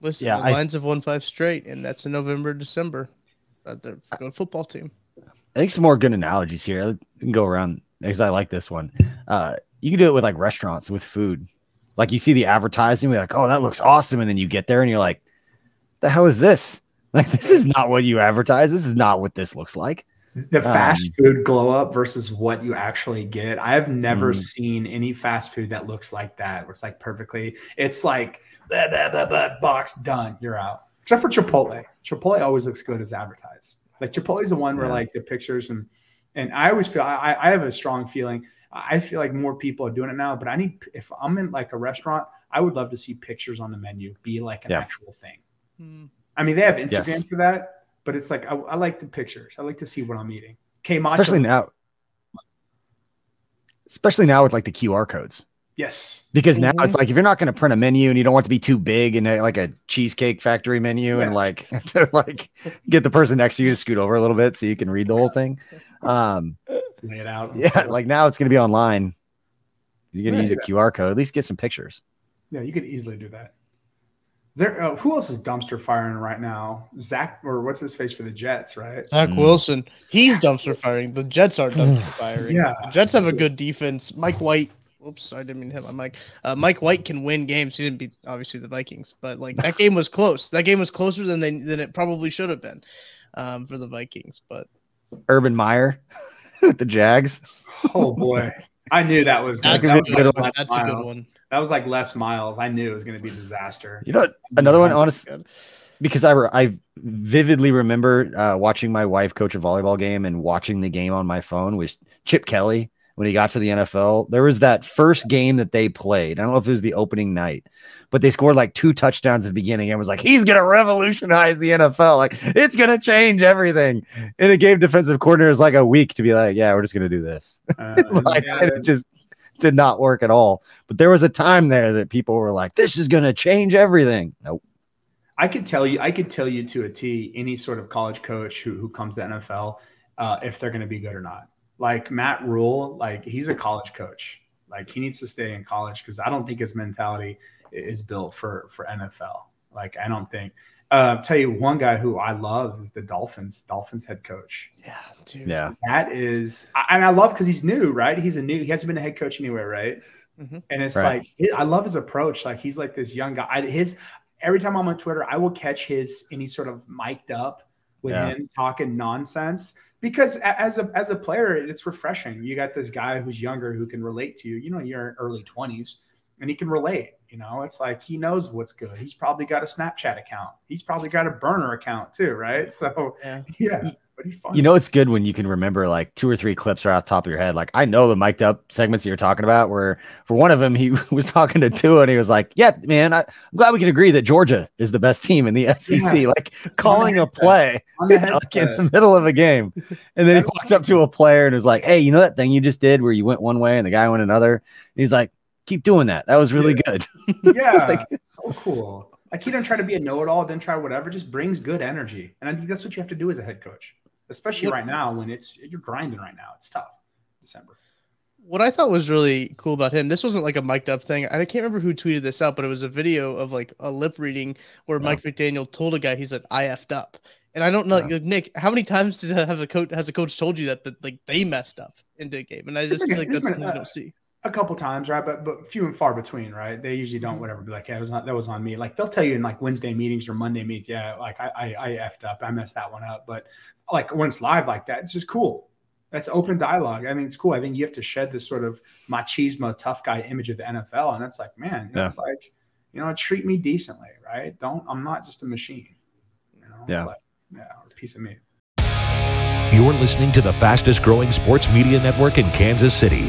Listen,
Yeah,
the
I-
Lions have won five straight, and that's in November, December. Uh, they're a good football team.
I think some more good analogies here. We can go around because I like this one. Uh, you can do it with like restaurants with food. Like you see the advertising, you're like, oh, that looks awesome. And then you get there and you're like, the hell is this? Like, this is not what you advertise. This is not what this looks like.
The fast
Um,
food glow up versus what you actually get. I have never
Mm.
seen any fast food that looks like that, where it's like perfectly, it's like blah, blah, blah, blah, box done, you're out. Except for Chipotle. Chipotle always looks good as advertised. Like Chipotle's the one where like the pictures and and I always feel I, I have a strong feeling. I feel like more people are doing it now, but I need if I'm in like a restaurant, I would love to see pictures on the menu be like an
Yeah.
actual thing.
Hmm.
I mean, they have Instagram
Yes.
for that, but it's like I, I like the pictures. I like to see what I'm eating. K Macho,
Especially now. Especially now with like the QR codes.
yes,
Because now
Mhm.
it's like if you're not going to print a menu and you don't want it to be too big and like a cheesecake factory menu and like to like get the person next to you to scoot over a little bit so you can read the whole thing. Um,
lay it out.
yeah, like now it's going to be online. You're going to use a QR code. At least get some pictures.
yeah, you could easily do that. Is there uh, who else is dumpster firing right now? Zach or what's his face for the Jets, right?
Zach
Mm.
Wilson, he's dumpster firing. The Jets are dumpster firing.
Yeah.
the Jets have a good defense. Mike White. Oops, I didn't mean to hit my mic. Uh, Mike White can win games. He didn't beat obviously the Vikings, but like that game was close. That game was closer than they than it probably should have been um, for the Vikings. But
Urban Meyer with the Jags.
Oh boy, I knew that was good.
that's,
That
a
was
good,
good
one.
Les
That's a good one.
That was like Les Miles. I knew it was going to be a disaster.
You know, another one,
Yeah.
honest,
Good.
because I, re- I vividly remember uh, watching my wife coach a volleyball game and watching the game on my phone was Chip Kelly when he got to the NFL. There was that first game that they played. I don't know if it was the opening night, but they scored like two touchdowns at the beginning and was like, he's going to revolutionize the NFL. Like, it's going to change everything. And it gave defensive coordinators like a week to be like, yeah, we're just going to do this.
Uh,
like,
yeah,
and it just did not work at all. But there was a time there that people were like, this is going to change everything. Nope.
I could tell you, I could tell you to a T any sort of college coach who, who comes to NFL uh, if they're going to be good or not. Like Matt Rhule, like he's a college coach. Like he needs to stay in college because I don't think his mentality is built for for NFL. Like I don't think. Uh, tell you one guy who I love is the Dolphins. Dolphins head coach.
Yeah, dude.
Yeah.
That is, I- and I love because he's new, right? He's a new. He hasn't been a head coach anywhere, right?
Mhm.
And it's
Right.
like I love his approach. Like he's like this young guy. I, his every time I'm on Twitter, I will catch his any sort of mic'd up with
Yeah.
him talking nonsense because as a as a player, it's refreshing. You got this guy who's younger who can relate to you. You know, you're in early twenties, and he can relate. You know, it's like he knows what's good. He's probably got a Snapchat account. He's probably got a burner account too, right? So
Yeah.
yeah, but he's fun.
You know, it's good when you can remember like two or three clips right off the top of your head. Like I know the mic'd up segments that you're talking about where for one of them, he was talking to Tua and he was like, yeah, man, I, I'm glad we can agree that Georgia is the best team in the SEC.
Yes.
Like calling a play
on the
like in the middle of a game. And then he
That's
walked up to a player and was like, hey, you know that thing you just did where you went one way and the guy went another? And he's like, keep doing that. That was really good.
Yeah,
like-
so cool. Like he didn't try to be a know-it-all, didn't try whatever, just brings good energy. And I think that's what you have to do as a head coach, especially
Yep.
right now when it's you're grinding right now. It's tough. December.
What I thought was really cool about him, this wasn't like a mic'd up thing. I can't remember who tweeted this out, but it was a video of like a lip reading where
Yeah.
Mike McDaniel told a guy he said I effed up. And I don't know,
Yeah.
like, Nick, how many times did have a coach has a coach told you that that like they messed up into a game? And I just feel like that's something you
uh,
don't see.
A couple times, right? But but few and far between, right? They usually don't mm-hmm. whatever be like, yeah, it was not that was on me. Like they'll tell you in like Wednesday meetings or Monday meetings, yeah, like I I, I effed up, I messed that one up. But like when it's live like that, it's just cool. That's open dialogue. I think it's cool. I think you have to shed this sort of machismo, tough guy image of the NFL, and it's like, man,
Yeah.
it's like, you know, treat me decently, right? Don't. I'm not just a machine. You know,
Yeah.
Like, yeah, or a piece of meat.
You're listening to the fastest growing sports media network in Kansas City,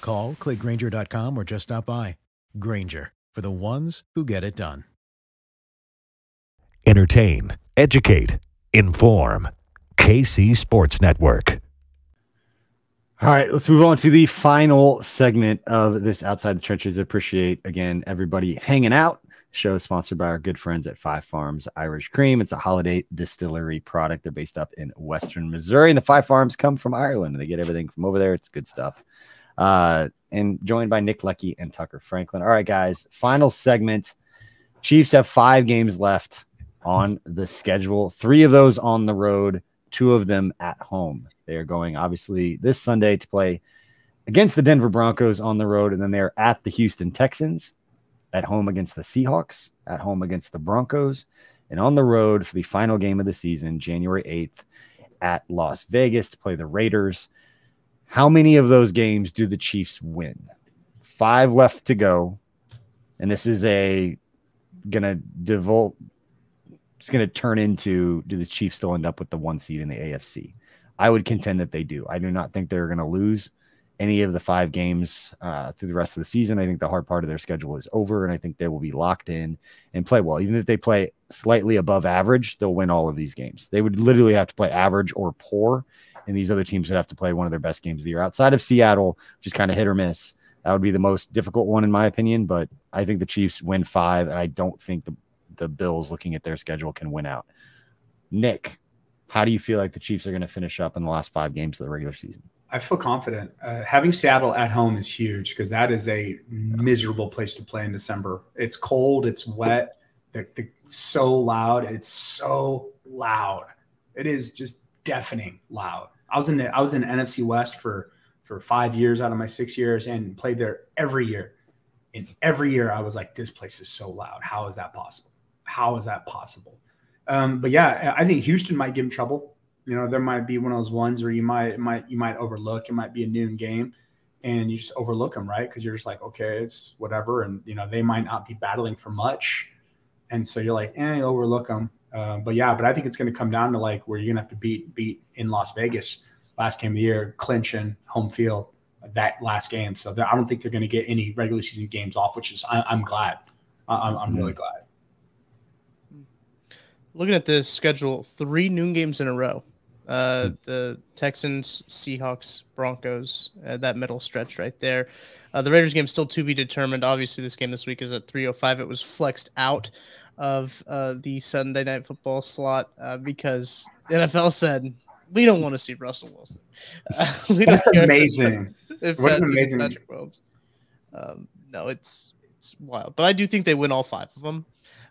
Call, clickgranger.com, or just stop by. Grainger, for the ones who get it done.
Entertain, educate, inform. KC Sports Network.
All right, let's move on to the final segment of this Outside the Trenches. Appreciate again everybody hanging out. Show is sponsored by our good friends at Five Farms Irish Cream. It's a Holladay distillery product. They're based up in Western Missouri, and the Five Farms come from Ireland. They get everything from over there. It's good stuff. Uh, and joined by Nick Leckey and Tucker Franklin. All right, guys, final segment. Chiefs have five games left on the schedule, three of those on the road, two of them at home. They are going, obviously, this Sunday to play against the Denver Broncos on the road, and then they're at the Houston Texans, at home against the Seahawks, at home against the Broncos, and on the road for the final game of the season, January 8th, at Las Vegas to play the Raiders. How many of those games do the Chiefs win? Five left to go. And this is a gonna devote it's gonna turn into do the Chiefs still end up with the one seed in the AFC? I would contend that they do. I do not think they're gonna lose any of the five games uh, through the rest of the season. I think the hard part of their schedule is over, and I think they will be locked in and play well. Even if they play slightly above average, they'll win all of these games. They would literally have to play average or poor, and these other teams would have to play one of their best games of the year outside of Seattle, which is kind of hit or miss. That would be the most difficult one in my opinion, but I think the Chiefs win five, and I don't think the the Bills, looking at their schedule, can win out. Nick, how do you feel like the Chiefs are going to finish up in the last five games of the regular season?
I feel confident. Uh, having Seattle at home is huge because that is a miserable place to play in December. It's cold, it's wet, they're, they're so loud. It's so loud. It is just deafening loud. I was in the, I was in NFC West for for five years out of my six years and played there every year. And every year I was like, this place is so loud. How is that possible? How is that possible? Um, but yeah, I think Houston might give him trouble. You know, there might be one of those ones where you might might you might overlook. It might be a noon game, and you just overlook them, right? Because you're just like, okay, it's whatever, and you know they might not be battling for much, and so you're like, eh, overlook them. Uh, but yeah, but I think it's going to come down to like where you're going to have to beat beat in Las Vegas last game of the year, clinching home field that last game. So I don't think they're going to get any regular season games off, which is I, am glad. I, I'm, I'm really glad.
Looking at this schedule, three noon games in a row. Uh, the Texans, Seahawks, Broncos, uh, that middle stretch right there. Uh, the Raiders game still to be determined. Obviously, this game this week is at 3:05. It was flexed out of uh, the Sunday night football slot uh, because NFL said we don't want to see Russell Wilson. Uh,
That's amazing.
If
what
that
an amazing.
Patrick Mahomes. Um, no, it's it's wild, but I do think they win all five of them.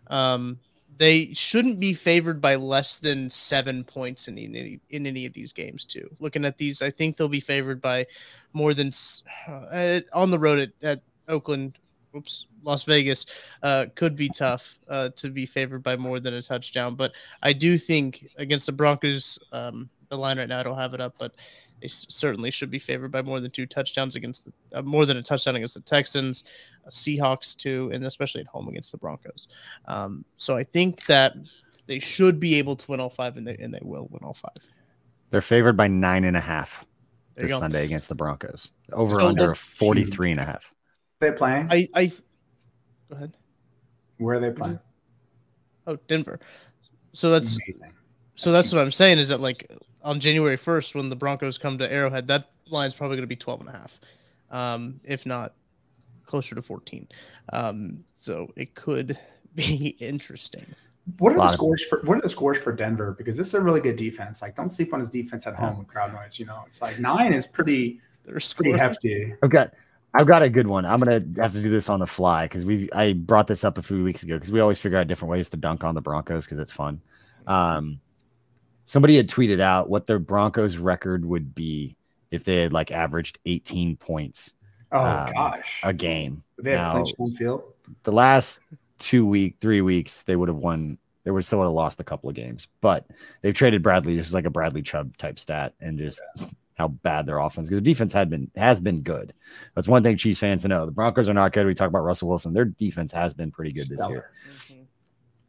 Um, they shouldn't be favored by less than seven points in any, in any of these games too. Looking at these, I think they'll be favored by more than uh, on the road at, at Oakland. Oops, Las Vegas uh, could be tough uh, to be favored by more than a touchdown, but I do think against the Broncos, um, the line right now I don't have it up, but they certainly should be favored by more than two touchdowns against the, uh, more than a touchdown against the Texans, uh, Seahawks too, and especially at home against the Broncos. Um, so I think that they should be able to win all five, and they and they will win all five.
They're favored by nine and a half this. Sunday against the Broncos. Over
So
under
that's
43 and a half.
They playing?
I I go ahead.
Where are they playing?
Oh, Denver. So that's
amazing.
so that's what I'm saying is that like on January 1st when the Broncos come to Arrowhead, that line's probably going to be 12 and a half. Um, if not closer to 14. Um, so it could be interesting.
What are the scores for what are the scores for Denver? Because this is a really good defense. Like, don't sleep on his defense at home with crowd noise. You know, it's like nine is pretty
They're
pretty hefty.
I've got I've got a good one. I'm gonna have to do this on the fly because we I brought this up a few weeks ago because we always figure out different ways to dunk on the Broncos because it's fun. Um, somebody had tweeted out what their Broncos record would be if they had like averaged 18 points
Oh
Um,
gosh,
a game.
they have
Now,
clinched home field.
the last two week, three weeks, they would have won. They would still would have lost a couple of games, but they've traded Bradley. This is like a Bradley Chubb type stat, and just how bad their offense because the defense had been has been good. That's one thing Chiefs fans to know. The Broncos are not good. We talk about Russell Wilson. Their defense has been pretty good this year.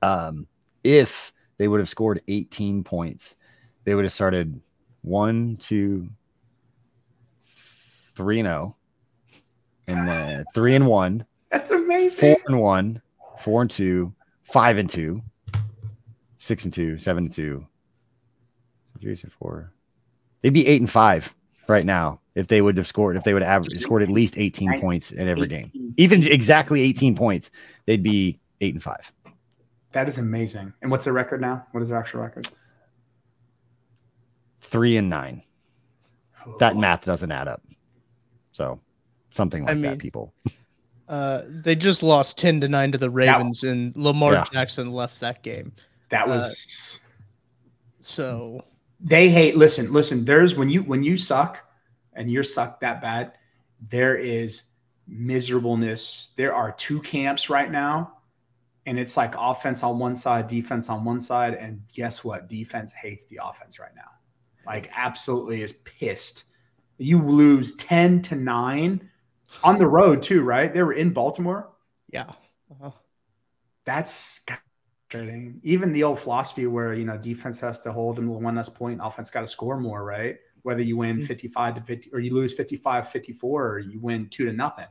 Stellar.
Um, if they would have scored 18 points, they would have started one, two, three and zero, and then three and one,
That's amazing.
four and one, four and two, five and two, six and two, seven and two, three and four. They'd be eight and five right now if they would have scored. If they would have averaged, scored at least 18 points in every game, even exactly 18 points, they'd be eight and five.
That is amazing. And what's their record now? What is their actual record?
Three and nine. That math doesn't add up. So something
I
like
mean-
that, people.
Uh, they just lost ten to nine to the Ravens, and Lamar
Yeah.
Jackson left that game.
That
Uh,
was
So
they hate listen listen there's when you when you suck and you're sucked that bad there is miserableness. There are two camps right now and it's like offense on one side defense on one side and guess what? Defense hates the offense right now. Like absolutely is pissed. You lose 10 to 9 on the road too right? They were in baltimore.
Yeah, Uh-huh.
that's frustrating. Even the old philosophy where you know defense has to hold them one less point, offense got to score more, right? Whether you win
Mhm.
55 to 50 or you lose 55 54 or you win 2 to nothing.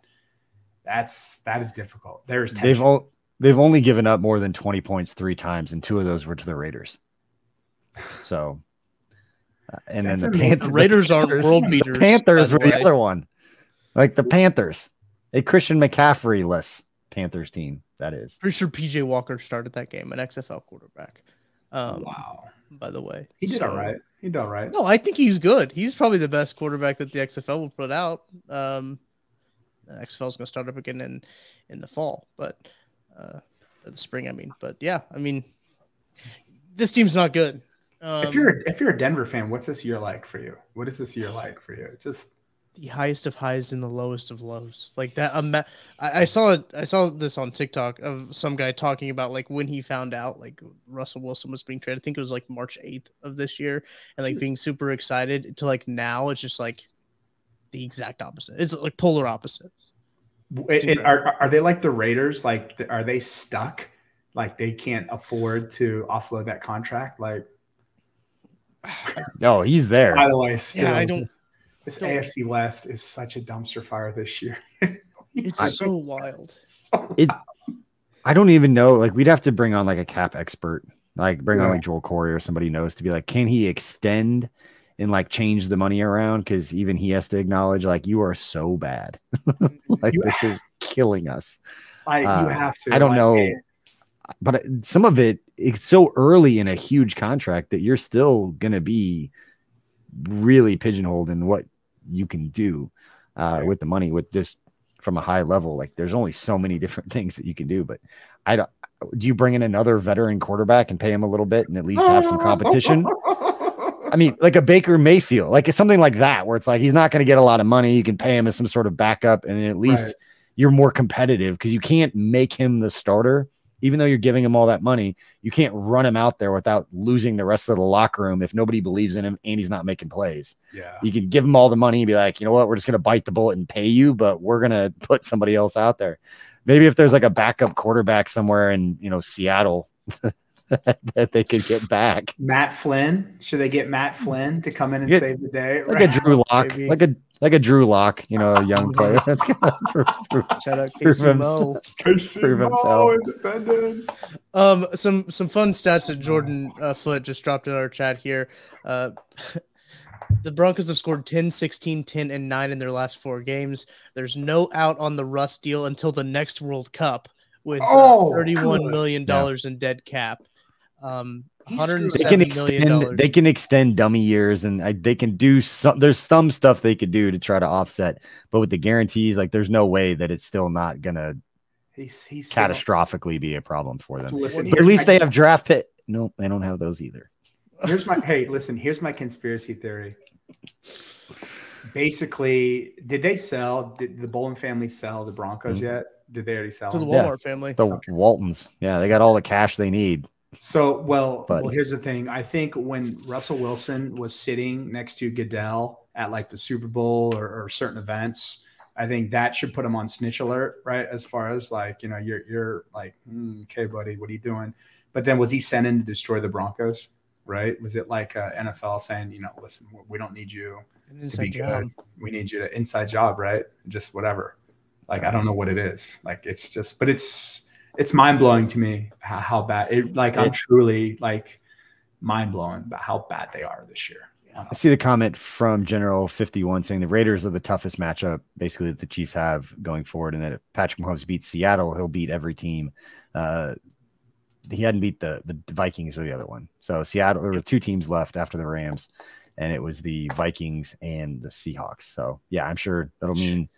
That's that is difficult. There's
They've all they've only given up more than 20 points three times, and two of those were to the Raiders. So uh, and
That's
then the
amazing.
Panthers,
The Raiders aren't
Panthers-
world
the
beaters,
Panthers
by
were
the
the
way.
other one. Like the Panthers. A Christian McCaffrey less Panthers team, that is.
pretty sure PJ Walker started that game, an XFL quarterback. Um,
wow.
by the way,
He did
So-
all right. He did all right.
No, I think he's good. He's probably the best quarterback that the XFL will put out. Um, the XFL is going to start up again in in the fall, but uh, the spring. I mean, but yeah, I mean, this team's not good. Um,
if you're if you're a Denver fan, what's this year like for you? What is this year like for you? Just
the highest of highs and the lowest of lows, like that. Um, I, I saw it. I saw this on TikTok of some guy talking about like when he found out like Russell Wilson was being traded. I think it was like March eighth of this year, and like being super excited to like now it's just like the exact opposite. It's like polar opposites.
it, it- are are they like the Raiders? Like are they stuck? Like they can't afford to offload that contract? Like
No, he's there.
by the way, still
yeah, I don't.
This
don't-
AFC West is such a dumpster fire this year.
It's so wild.
So-
It I don't even know. Like we'd have to bring on like a cap expert, like bring on like Joel Corry or somebody knows to be like, can he extend and like change the money around? Because even he has to acknowledge like you are so bad. like
You-
this is killing us.
like
Uh,
you have to.
I don't
like,
know. But uh, some of it, it's so early in a huge contract that you're still gonna be really pigeonholed in what you can do uh,
Right.
with the money, with just from a high level. Like there's only so many different things that you can do. But I don't. Do you bring in another veteran quarterback and pay him a little bit and at least have some competition? I mean, like a Baker Mayfield, like it's something like that, where it's like he's not going to get a lot of money. You can pay him as some sort of backup, and then at least
Right.
you're more competitive because you can't make him the starter, even though you're giving him all that money. You can't run him out there without losing the rest of the locker room if nobody believes in him and he's not making plays.
yeah.
You can give him all the money and be like, you know what, we're just going to bite the bullet and pay you, but we're going to put somebody else out there. Maybe if there's like a backup quarterback somewhere in you know Seattle that they could get back.
Matt Flynn. Should they get Matt Flynn to come in and
Yeah.
save the day?
like a Drew Lock, like a like a Drew Lock, you know, a young player. That's gonna prove, prove-
Shout out Casey
him-
Mo.
Casey
prove
Mo. Independence.
Um, some some fun stats that Jordan uh, Foot just dropped in our chat here. Uh, the Broncos have scored 10, 16, 10, and 9 in their last four games. There's no out on the Russ deal until the next World Cup with uh,
Oh,
thirty-one
good.
million dollars in dead cap. Um,
they can extend they can extend dummy years and I, they can do some there's some stuff they could do to try to offset but with the guarantees like there's no way that it's still not gonna
He's he's
catastrophically be a problem for them
Listen,
but at least
my-
they have draft pit no they don't have those either
Here's my hey, listen. Here's my conspiracy theory. Basically, did they sell? Did the Bowlen family sell the Broncos
Mhm.
yet? Did they already sell
To the
them?
Yeah.
Walmart family.
The Waltons. Yeah, they got all the cash they need.
So, well,
But-
well, here's the thing. I think when Russell Wilson was sitting next to Goodell at like the Super Bowl or, or certain events, I think that should put him on snitch alert, right? As far as like, you know, you're you're like, "Hmm, okay, buddy, what are you doing? But then was he sent in to destroy the Broncos? Right? Was it like uh, NFL saying, you know, listen, we don't need you
An
to be
job.
good. We need you to inside job, right? Just whatever. Like I don't know what it is. Like it's just, but it's it's mind blowing to me how, how bad it. Like I'm truly like mind blowing about how bad they are this year.
I see the comment from General 51 saying the Raiders are the toughest matchup basically that the Chiefs have going forward, and that if Patrick Mahomes beats Seattle, he'll beat every team. Uh, he hadn't beat the the Vikings or the other one. So Seattle, there were two teams left after the Rams, and it was the Vikings and the Seahawks. So yeah, I'm sure that'll mean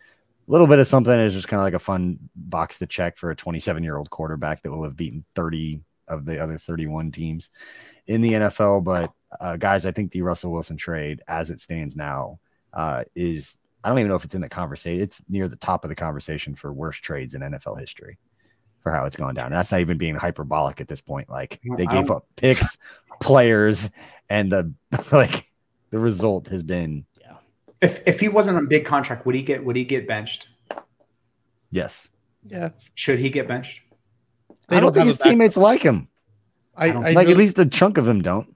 little bit of something. Is just kind of like a fun box to check for a 27 year old quarterback that will have beaten 30 of the other 31 teams in the NFL. But uh, guys, I think the Russell Wilson trade, as it stands now, uh, is I don't even know if it's in the conversation. It's near the top of the conversation for worst trades in NFL history for how it's gone down. That's not even being hyperbolic at this point. Like they gave up picks, players, and the like. The result has been
If if he wasn't on a big contract, would he get would he get benched?
yes.
Yeah.
Should he get benched?
They
I don't
don't
think his
a back-
teammates like him.
I,
don't-
I
like
really-
at least the chunk of them don't.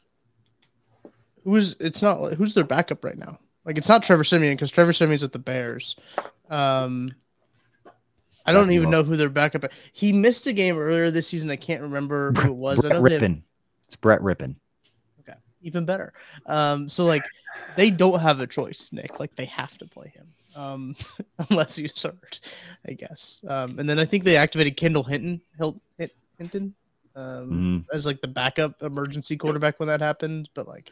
who's it's not who's their backup right now. Like it's not Trevor Siemian because Trevor Siemian's with the Bears. Um, I don't even know who their backup. He missed a game earlier this season. I can't remember who it was. I
Brett
know they have-
It's Brett Rypien.
Okay, even better. Um, so like they don't have a choice, Nick. Like they have to play him, um, unless he's hurt, I guess. Um, and then I think they activated Kendall Hinton, Hil- Hinton, um,
Mhm.
as like the backup emergency quarterback when that happened. But like,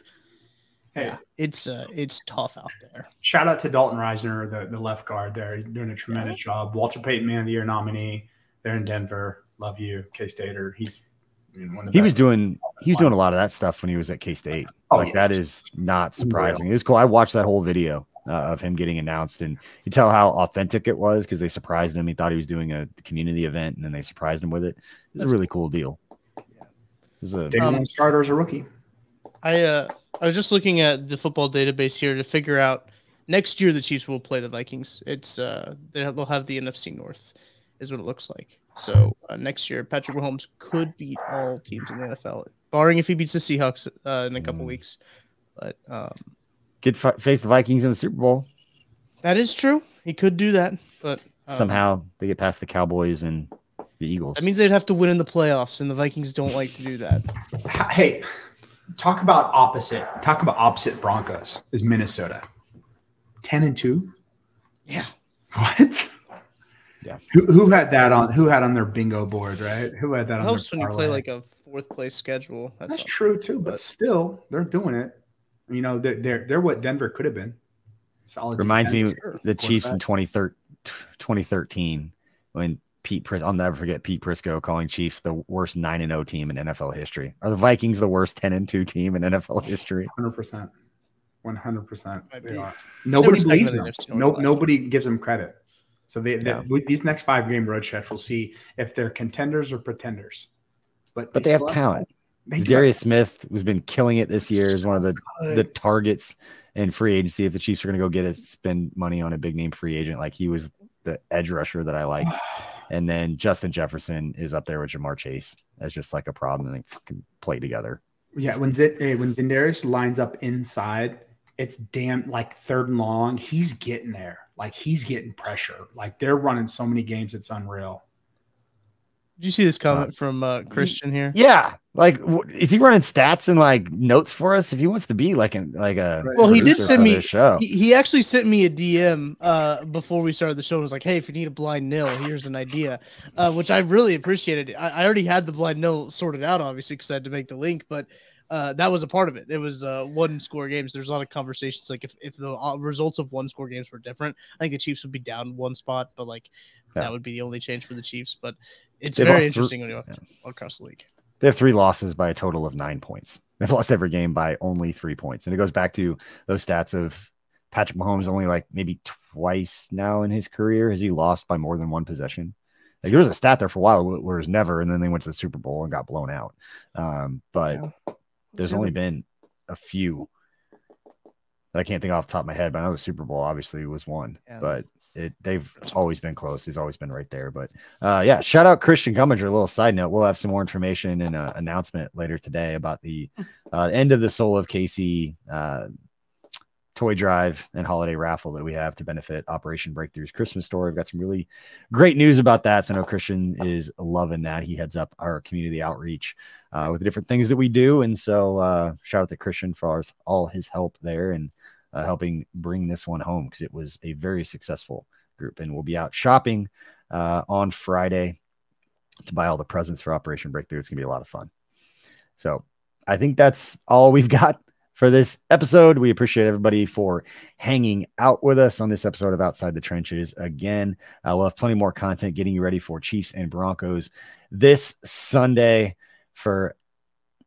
Hey,
yeah, it's uh, it's tough out there.
shout out to Dalton Risner, the, the left guard there. He's doing a tremendous job. Walter Payton, Man of the Year nominee. They're in Denver. Love you, K Stater. He's I mean, one of the
He was doing he was doing a lot of that stuff when he was at K State.
Oh,
like that
yes.
is not surprising. It was cool. I watched that whole video uh, of him getting announced, and you tell how authentic it was because they surprised him. He thought he was doing a community event, and then they surprised him with it. It's
That's
a really cool deal. It was a
Um,
starter as a rookie.
I uh I was just looking at the football database here to figure out next year the Chiefs will play the Vikings. It's uh, they'll have the NFC North is what it looks like. So uh, next year Patrick Mahomes could beat all teams in the NFL, barring if he beats the Seahawks uh, in a couple
Mm.
weeks. But um,
good fi- face the Vikings in the Super Bowl.
that is true. He could do that, but um,
Somehow they get past the Cowboys and the Eagles.
that means they'd have to win in the playoffs, and the Vikings don't like to do that.
Hey, talk about opposite. Talk about opposite Broncos is Minnesota. Ten and two.
Yeah,
What?
Yeah.
Who, who had that on? Who had on their bingo board? Right? Who had that
it
on?
helps
their
when you play
parlay?
like a fourth place schedule. That's,
That's true too, but
but-
still, they're doing it. You know, they're they're, they're what Denver could have been. Solid.
Reminds me
defense,
of the Chiefs in
quarterback.
2013 2013 when Pete Pris- I'll never forget Pete Prisco calling Chiefs the worst 9 and 0 team in NFL history. Are the Vikings the worst 10 and 2 team in NFL history?
100%. 100%.
Might
They
be.
are. Nobody believes them.
NFC
No, nobody gives them credit. So they, they
Yeah.
these next five game road stretch, we'll see if they're contenders or pretenders. But
But they have talent.
They
Darius Smith has been killing it this year. Is one of the
have
the targets in free agency. If the Chiefs are going to go get it, spend money on a big name free agent, like he was the edge rusher that I like. And then Justin Jefferson is up there with Ja'Marr Chase as just like a problem, and they fucking play together.
Yeah, when hey, when Za'Darius lines up inside, it's damn like third and long. He's getting there. Like he's getting pressure. Like they're running so many games, it's unreal.
Did you see this comment from uh, Christian here?
Yeah, like wh- is he running stats and like notes for us if he wants to be like an like a
Well, he did send me.
this show.
He, he actually sent me a DM uh, before we started the show. and was like, "Hey, if you need a blind nil, here's an idea," uh, which I really appreciated. I, I already had the blind nil sorted out, obviously, because I had to make the link, but uh, that was a part of it. It was uh, one score games. There's a lot of conversations like if, if the uh, results of one score games were different, I think the Chiefs would be down one spot, but like
Yeah.
that would be the only change for the Chiefs. But it's
They
very interesting when you
yeah.
across the league.
They have three losses by a total of nine points. They've lost every game by only three points. And it goes back to those stats of Patrick Mahomes only like maybe twice now in his career has he lost by more than one possession. Like there was a stat there for a while where it was never, and then they went to the Super Bowl and got blown out. Um, but yeah. There's only been a few that I can't think off the top of my head, but I know the Super Bowl obviously was one, yeah. but it they've always been close. He's always been right there. But uh, yeah, shout out Christian Gumminger. A little side note: we'll have some more information and an announcement later today about the uh, end of the Soul of KC uh, toy drive and holiday raffle that we have to benefit Operation Breakthrough's Christmas store. We've got some really great news about that. So I know Christian is loving that. He heads up our community outreach uh, with the different things that we do. And so uh, shout out to Christian for all his help there and uh, helping bring this one home because it was a very successful group. And we'll be out shopping uh, on Friday to buy all the presents for Operation Breakthrough. It's going to be a lot of fun. So I think that's all we've got for this episode. We appreciate everybody for hanging out with us on this episode of Outside the Trenches. Again, uh, we'll have plenty more content getting you ready for Chiefs and Broncos this Sunday for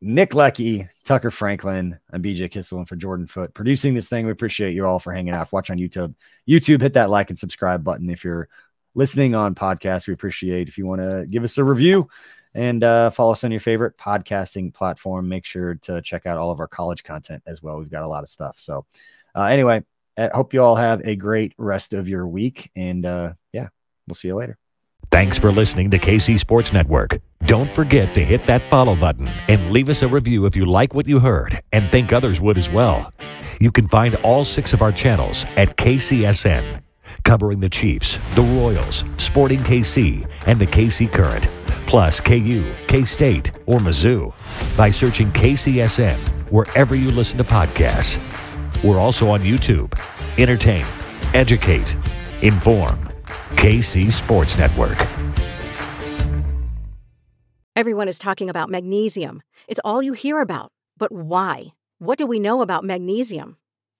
Nick Leckey, Tucker Franklin, and BJ Kissel, and for Jordan Foot producing this thing. We appreciate you all for hanging out. Watch on YouTube. YouTube, hit that like and subscribe button. If you're listening on podcast, we appreciate if you want to give us a review and uh, follow us on your favorite podcasting platform. Make sure to check out all of our college content as well. We've got a lot of stuff. So, uh, anyway, I hope you all have a great rest of your week. And uh, yeah, we'll see you later.
Thanks for listening to KC Sports Network. Don't forget to hit that follow button and leave us a review if you like what you heard and think others would as well. You can find all six of our channels at KCSN, covering the Chiefs, the Royals, Sporting KC, and the KC Current, plus KU, K State, or Mizzou by searching KCSN wherever you listen to podcasts. We're also on YouTube. Entertain, educate, inform. KC Sports Network.
Everyone is talking about magnesium. It's all you hear about. But why? What do we know about magnesium?